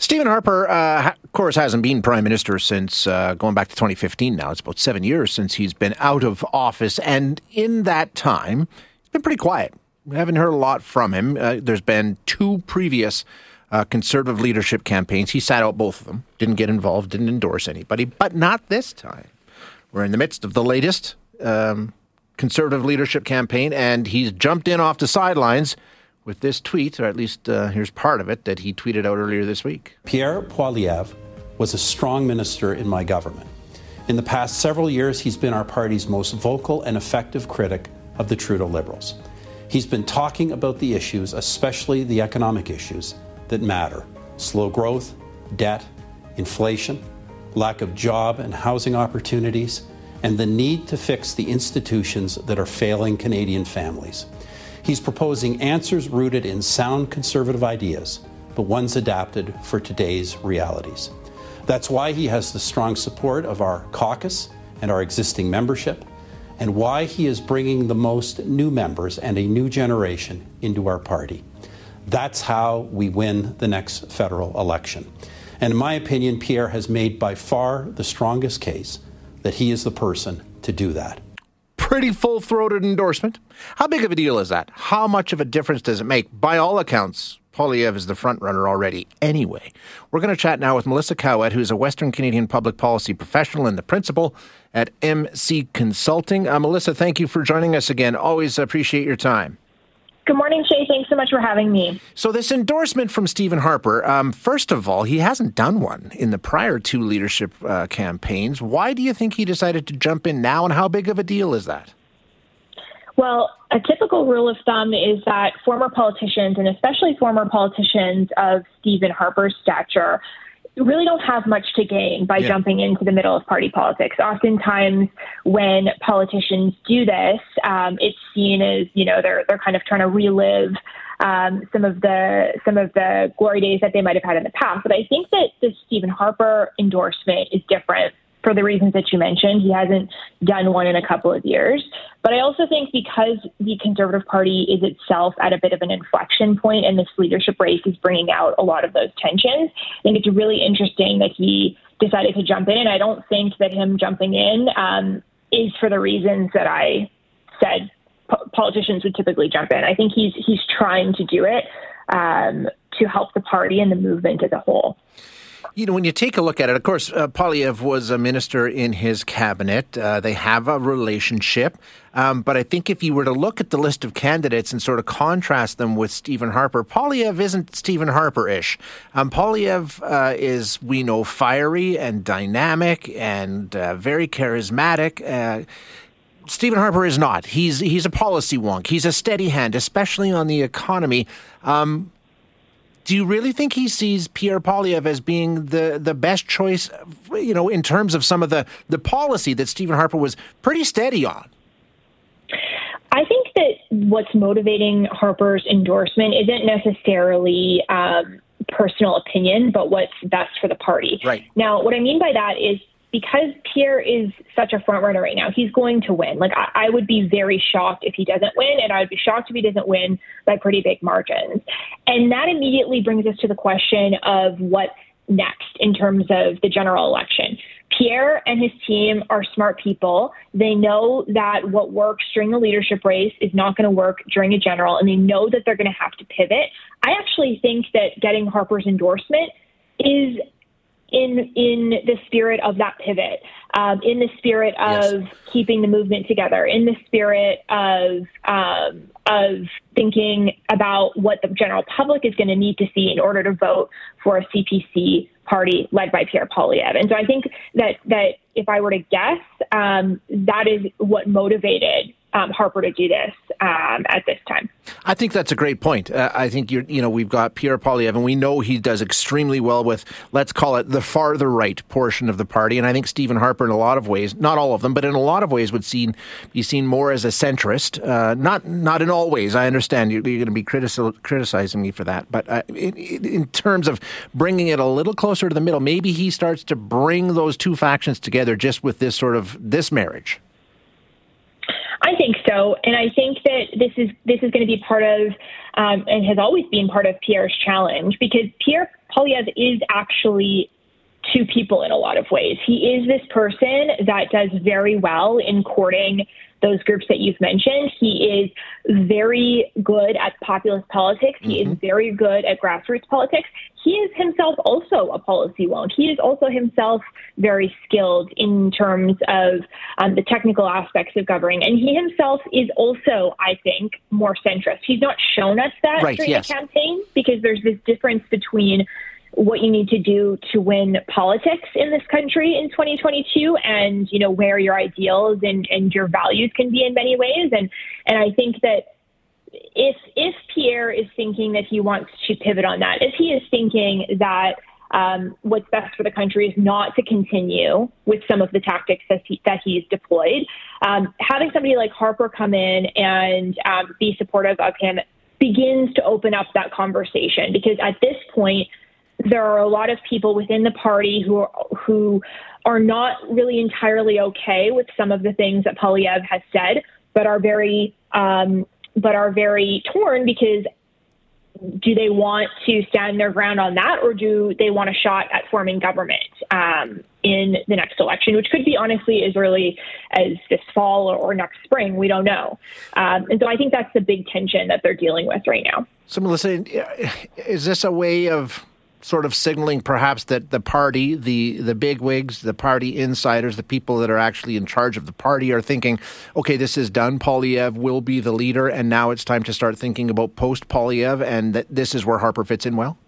Stephen Harper, uh, of course, hasn't been prime minister since uh, going back to 2015 now. It's about seven years since he's been out of office. And in that time, he's been pretty quiet. We haven't heard a lot from him. Uh, there's been two previous uh, conservative leadership campaigns. He sat out both of them, didn't get involved, didn't endorse anybody, but not this time. We're in the midst of the latest um, conservative leadership campaign, and he's jumped in off the sidelines with this tweet, or at least uh, here's part of it that he tweeted out earlier this week. Pierre Poilievre was a strong minister in my government. In the past several years, he's been our party's most vocal and effective critic of the Trudeau Liberals. He's been talking about the issues, especially the economic issues, that matter slow growth, debt, inflation, lack of job and housing opportunities, and the need to fix the institutions that are failing Canadian families. He's proposing answers rooted in sound conservative ideas, but ones adapted for today's realities. That's why he has the strong support of our caucus and our existing membership, and why he is bringing the most new members and a new generation into our party. That's how we win the next federal election. And in my opinion, Pierre has made by far the strongest case that he is the person to do that pretty full throated endorsement. How big of a deal is that? How much of a difference does it make? By all accounts, Poilievre is the front runner already anyway. We're going to chat now with Melissa Caouette, who's a Western Canadian public policy professional and the principal at MC Consulting. Uh, Melissa, thank you for joining us again. Always appreciate your time. Good morning, Shay. Thanks so much for having me. So, this endorsement from Stephen Harper, um, first of all, he hasn't done one in the prior two leadership uh, campaigns. Why do you think he decided to jump in now, and how big of a deal is that? Well, a typical rule of thumb is that former politicians, and especially former politicians of Stephen Harper's stature, really don't have much to gain by yeah. jumping into the middle of party politics. Oftentimes, when politicians do this, um, it's seen as you know they're they're kind of trying to relive um, some of the some of the glory days that they might have had in the past. But I think that the Stephen Harper endorsement is different for the reasons that you mentioned. He hasn't done one in a couple of years. But I also think because the Conservative Party is itself at a bit of an inflection point and this leadership race is bringing out a lot of those tensions, I think it's really interesting that he decided to jump in. And I don't think that him jumping in um, is for the reasons that I said politicians would typically jump in. I think he's he's trying to do it um, to help the party and the movement as a whole. You know, when you take a look at it, of course, uh, Poilievre was a minister in his cabinet. Uh, they have a relationship. Um, but I think if you were to look at the list of candidates and sort of contrast them with Stephen Harper, Poilievre isn't Stephen Harper ish. Um, Poilievre uh, is, we know, fiery and dynamic and uh, very charismatic. Uh, Stephen Harper is not. He's he's a policy wonk. He's a steady hand, especially on the economy. Um, do you really think he sees Pierre Poilievre as being the, the best choice, you know, in terms of some of the, the policy that Stephen Harper was pretty steady on? I think that what's motivating Harper's endorsement isn't necessarily um, personal opinion, but what's best for the party. Right. Now, what I mean by that is because Pierre is such a front runner right now, he's going to win. Like I, I, would be very shocked if he doesn't win, and I would be shocked if he doesn't win by pretty big margins. And that immediately brings us to the question of what's next in terms of the general election. Pierre and his team are smart people. They know that what works during the leadership race is not going to work during a general, and they know that they're going to have to pivot. I actually think that getting Harper's endorsement is in in the spirit of that pivot, um, in the spirit of yes. keeping the movement together, in the spirit of um, of thinking about what the general public is going to need to see in order to vote for a CPC party led by Pierre Poilievre. And so I think that that if I were to guess, um, that is what motivated um, Harper to do this um, at this time. I think that's a great point. Uh, I think you you know we've got Pierre Poilievre, and we know he does extremely well with let's call it the farther right portion of the party. And I think Stephen Harper, in a lot of ways, not all of them, but in a lot of ways, would seen be seen more as a centrist. Uh, not not in all ways. I understand you're, you're going to be critici- criticizing me for that, but uh, in, in terms of bringing it a little closer to the middle, maybe he starts to bring those two factions together just with this sort of this marriage. I think so, and I think that this is this is going to be part of um, and has always been part of Pierre's challenge because Pierre Poilievre is actually two people in a lot of ways. He is this person that does very well in courting those groups that you've mentioned. He is very good at populist politics. He mm-hmm. is very good at grassroots politics. He is himself also a policy wonk. He is also himself very skilled in terms of um, the technical aspects of governing. And he himself is also, I think, more centrist. He's not shown us that right, during yes. the campaign because there's this difference between what you need to do to win politics in this country in 2022 and you know where your ideals and, and your values can be in many ways and and I think that if if Pierre is thinking that he wants to pivot on that if he is thinking that um, what's best for the country is not to continue with some of the tactics that, he, that he's deployed. Um, having somebody like Harper come in and um, be supportive of him begins to open up that conversation because at this point, there are a lot of people within the party who are, who are not really entirely okay with some of the things that Poilievre has said, but are very um, but are very torn because do they want to stand their ground on that, or do they want a shot at forming government um, in the next election, which could be honestly as early as this fall or, or next spring? We don't know. Um, and so I think that's the big tension that they're dealing with right now. So, Melissa, is this a way of sort of signaling perhaps that the party, the the big wigs, the party insiders, the people that are actually in charge of the party are thinking, okay, this is done. Poilievre will be the leader, and now it's time to start thinking about post Poilievre, and that this is where Harper fits in well.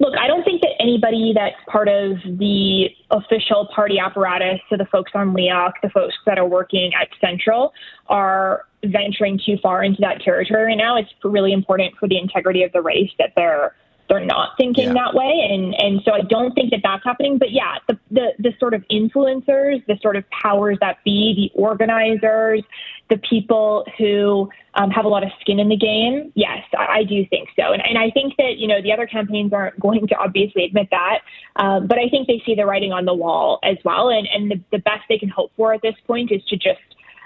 Look, I don't think that anybody that's part of the official party apparatus, so the folks on LEOC, the folks that are working at Central, are venturing too far into that territory right now. It's really important for the integrity of the race that they're they're not thinking yeah. that way. And and so I don't think that that's happening. But yeah the, the the sort of influencers the sort of powers that be the organizers the people who um, have a lot of skin in the game yes I, I, do think so. And, and I think that you know the other campaigns aren't going to obviously admit that. Um, but I think they see the writing on the wall as well. And and the, the best they can hope for at this point is to just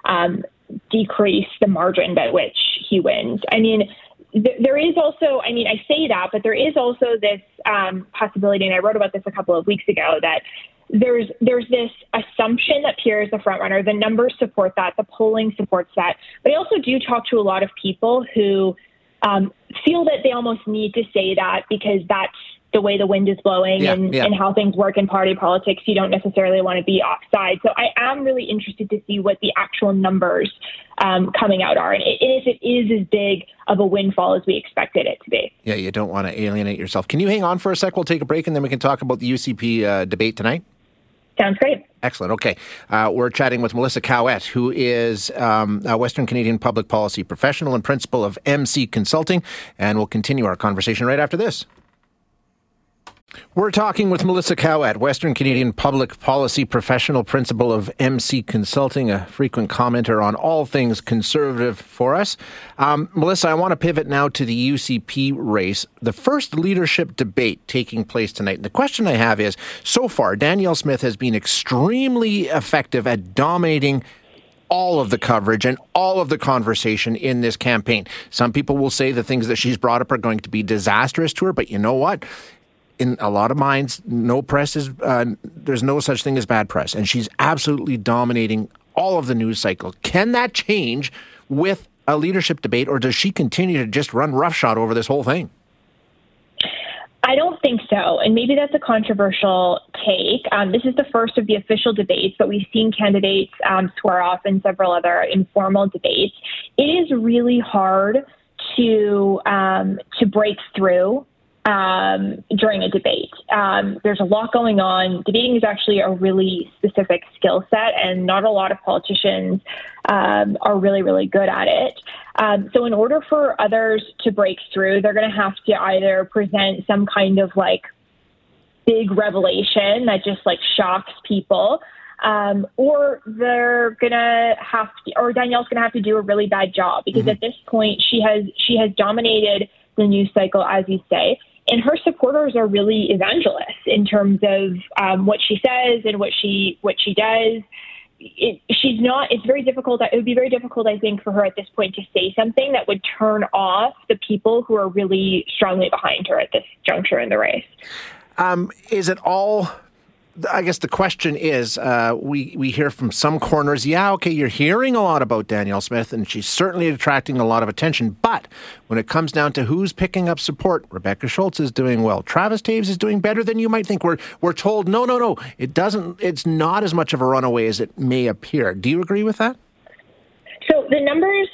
um, decrease the margin by which he wins. I mean there is also, I mean, I say that, but there is also this um, possibility, and I wrote about this a couple of weeks ago, that there's there's this assumption that Pierre is the front runner. The numbers support that, the polling supports that. But I also do talk to a lot of people who um, feel that they almost need to say that because that's the way the wind is blowing yeah, and, yeah. and how things work in party politics, you don't necessarily want to be offside. So I am really interested to see what the actual numbers um, coming out are, and if it is as big of a windfall as we expected it to be. Yeah, you don't want to alienate yourself. Can you hang on for a sec? We'll take a break, and then we can talk about the UCP uh, debate tonight. Sounds great. Excellent. Okay. Uh, we're chatting with Melissa Caouette, who is um, a Western Canadian public policy professional and principal of MC Consulting, and we'll continue our conversation right after this. We're talking with Melissa Caouette, Western Canadian public policy professional, principal of MC Consulting, a frequent commenter on all things conservative for us. Um, Melissa, I want to pivot now to the UCP race, the first leadership debate taking place tonight. And the question I have is so far, Danielle Smith has been extremely effective at dominating all of the coverage and all of the conversation in this campaign. Some people will say the things that she's brought up are going to be disastrous to her, but you know what? In a lot of minds, no press is, uh, there's no such thing as bad press. And she's absolutely dominating all of the news cycle. Can that change with a leadership debate, or does she continue to just run roughshod over this whole thing? I don't think so. And maybe that's a controversial take. Um, this is the first of the official debates, but we've seen candidates um, swear off in several other informal debates. It is really hard to um, to break through um, during a debate. Um, there's a lot going on. Debating is actually a really specific skill set, and not a lot of politicians um, are really, really good at it. Um, so, in order for others to break through, they're going to have to either present some kind of like big revelation that just like shocks people. Um, or they're gonna have to, or Danielle's gonna have to do a really bad job because mm-hmm. at this point she has she has dominated the news cycle, as you say and her supporters are really evangelists in terms of um, what she says and what she what she does. it, she's not. It's very difficult. It would be very difficult, I think, for her at this point to say something that would turn off the people who are really strongly behind her at this juncture in the race. Um, is it all I guess the question is, uh, we we hear from some corners, yeah, okay, you're hearing a lot about Danielle Smith, and she's certainly attracting a lot of attention. But when it comes down to who's picking up support, Rebecca Schulz is doing well. Travis Toews is doing better than you might think. We're we're told, no, no, no, it doesn't. It's not as much of a runaway as it may appear. Do you agree with that? So the numbers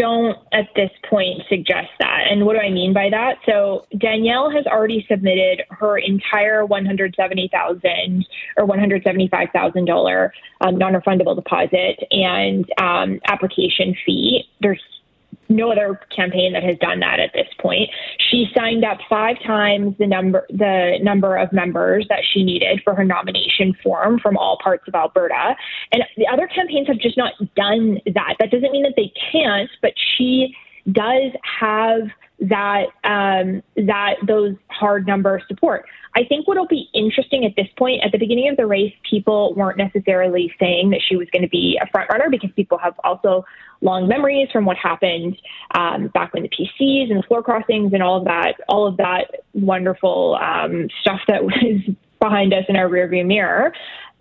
don't at this point suggest that. And what do I mean by that? So Danielle has already submitted her entire one hundred seventy thousand or one hundred seventy five thousand um, non refundable deposit and um, application fee. There's no other campaign that has done that at this point. She signed up five times the number the number of members that she needed for her nomination form from all parts of Alberta. And the other campaigns have just not done that. That doesn't mean that they can't, but she does have that um, that those hard number support. I think what'll be interesting at this point, at the beginning of the race, people weren't necessarily saying that she was going to be a front runner because people have also long memories from what happened um, back when the PCs and the floor crossings and all of that, all of that wonderful um, stuff that was behind us in our rearview mirror.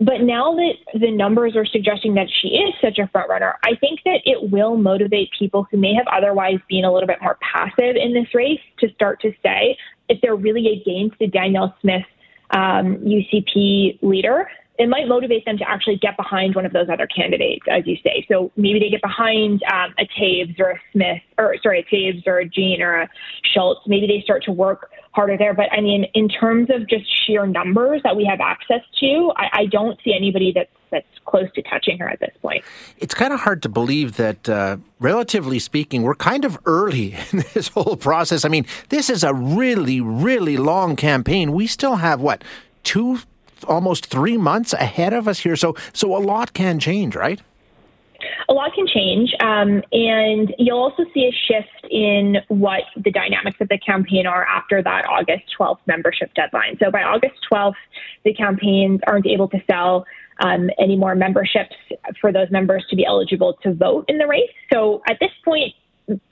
But now that the numbers are suggesting that she is such a front runner, I think that it will motivate people who may have otherwise been a little bit more passive in this race to start to say if they're really against the Danielle Smith um, UCP leader, it might motivate them to actually get behind one of those other candidates, as you say. So maybe they get behind um, a Toews or a Smith, or sorry, a Toews or a Jean or a Schulz. Maybe they start to work harder there. But I mean, in terms of just sheer numbers that we have access to, I, I don't see anybody that's that's close to touching her at this point. It's kind of hard to believe that, uh, relatively speaking, we're kind of early in this whole process. I mean, this is a really, really long campaign. We still have what two almost three months ahead of us here. So, so a lot can change, right? A lot can change, um, and you'll also see a shift in what the dynamics of the campaign are after that August 12th membership deadline. So by August 12th, the campaigns aren't able to sell um, any more memberships for those members to be eligible to vote in the race. So at this point,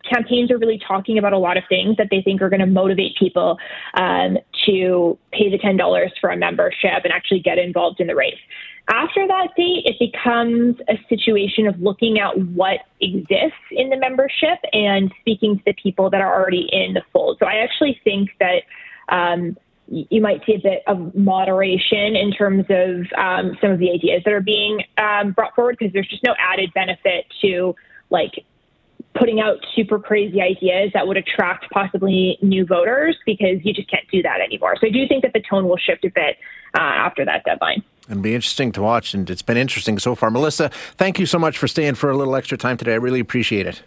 campaigns are really talking about a lot of things that they think are going to motivate people um, to pay the $10 for a membership and actually get involved in the race. After that date, it becomes a situation of looking at what exists in the membership and speaking to the people that are already in the fold. So I actually think that um, you might see a bit of moderation in terms of um, some of the ideas that are being um, brought forward because there's just no added benefit to like putting out super crazy ideas that would attract possibly new voters because you just can't do that anymore. So I do think that the tone will shift a bit uh, after that deadline. It'll be interesting to watch, and it's been interesting so far. Melissa, thank you so much for staying for a little extra time today. I really appreciate it.